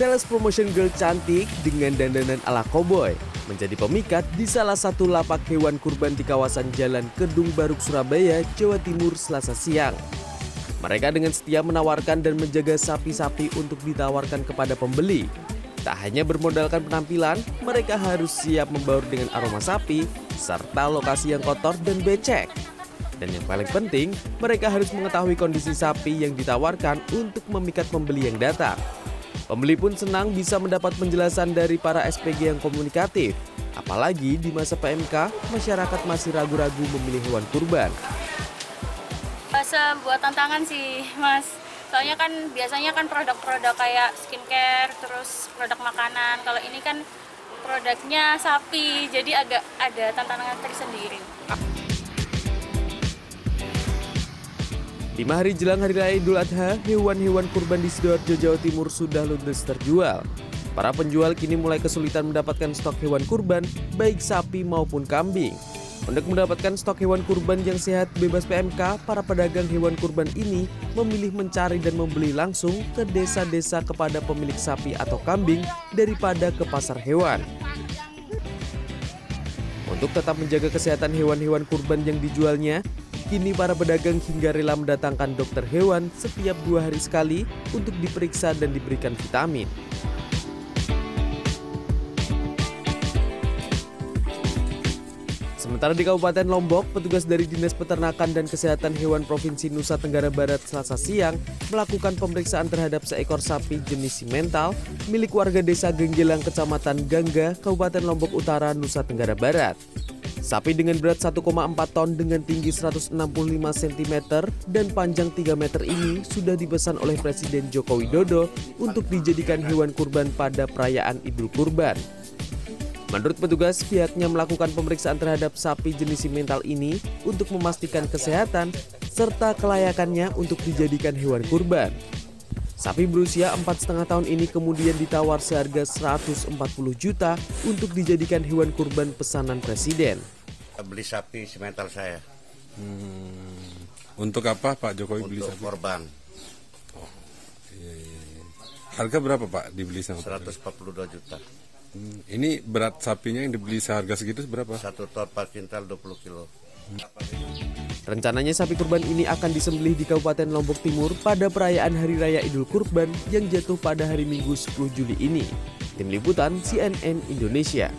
Sales promotion girl cantik dengan dandanan ala koboi menjadi pemikat di salah satu lapak hewan kurban di kawasan Jalan Kedung Baruk, Surabaya, Jawa Timur, Selasa siang. Mereka dengan setia menawarkan dan menjaga sapi-sapi untuk ditawarkan kepada pembeli. Tak hanya bermodalkan penampilan, mereka harus siap membaur dengan aroma sapi, serta lokasi yang kotor dan becek. Dan yang paling penting, mereka harus mengetahui kondisi sapi yang ditawarkan untuk memikat pembeli yang datang. Pembeli pun senang bisa mendapat penjelasan dari para SPG yang komunikatif. Apalagi di masa PMK, masyarakat masih ragu-ragu memilih hewan kurban. Rasa buat tantangan sih, Mas. Soalnya kan biasanya kan produk-produk kayak skincare, terus produk makanan. Kalau ini kan produknya sapi, jadi agak ada tantangan tersendiri. Lima hari jelang Hari Raya Idul Adha, hewan-hewan kurban di Sidoarjo, Jawa Timur sudah ludes terjual. Para penjual kini mulai kesulitan mendapatkan stok hewan kurban, baik sapi maupun kambing. Untuk mendapatkan stok hewan kurban yang sehat bebas PMK, para pedagang hewan kurban ini memilih mencari dan membeli langsung ke desa-desa kepada pemilik sapi atau kambing daripada ke pasar hewan. Untuk tetap menjaga kesehatan hewan-hewan kurban yang dijualnya, Kini para pedagang hingga rela mendatangkan dokter hewan setiap dua hari sekali untuk diperiksa dan diberikan vitamin. Sementara di Kabupaten Lombok, petugas dari Dinas Peternakan dan Kesehatan Hewan Provinsi Nusa Tenggara Barat selasa siang melakukan pemeriksaan terhadap seekor sapi jenis simental milik warga desa Genggelang, Kecamatan Gangga, Kabupaten Lombok Utara, Nusa Tenggara Barat. Sapi dengan berat 1,4 ton dengan tinggi 165 cm dan panjang 3 meter ini sudah dipesan oleh Presiden Joko Widodo untuk dijadikan hewan kurban pada perayaan Idul Kurban. Menurut petugas, pihaknya melakukan pemeriksaan terhadap sapi jenis simental ini untuk memastikan kesehatan serta kelayakannya untuk dijadikan hewan kurban. Sapi berusia 4,5 tahun ini kemudian ditawar seharga 140 juta untuk dijadikan hewan kurban pesanan presiden. Beli sapi simental saya. Hmm. Untuk apa Pak Jokowi untuk beli sapi? korban. Iya, iya, iya. Harga berapa Pak dibeli sama Pak? 142 juta. Hmm. Ini berat sapinya yang dibeli seharga segitu berapa? Satu ton 4 kintal 20 kilo. Rencananya sapi kurban ini akan disembelih di Kabupaten Lombok Timur pada perayaan Hari Raya Idul Kurban yang jatuh pada hari Minggu 10 Juli ini. Tim Liputan CNN Indonesia.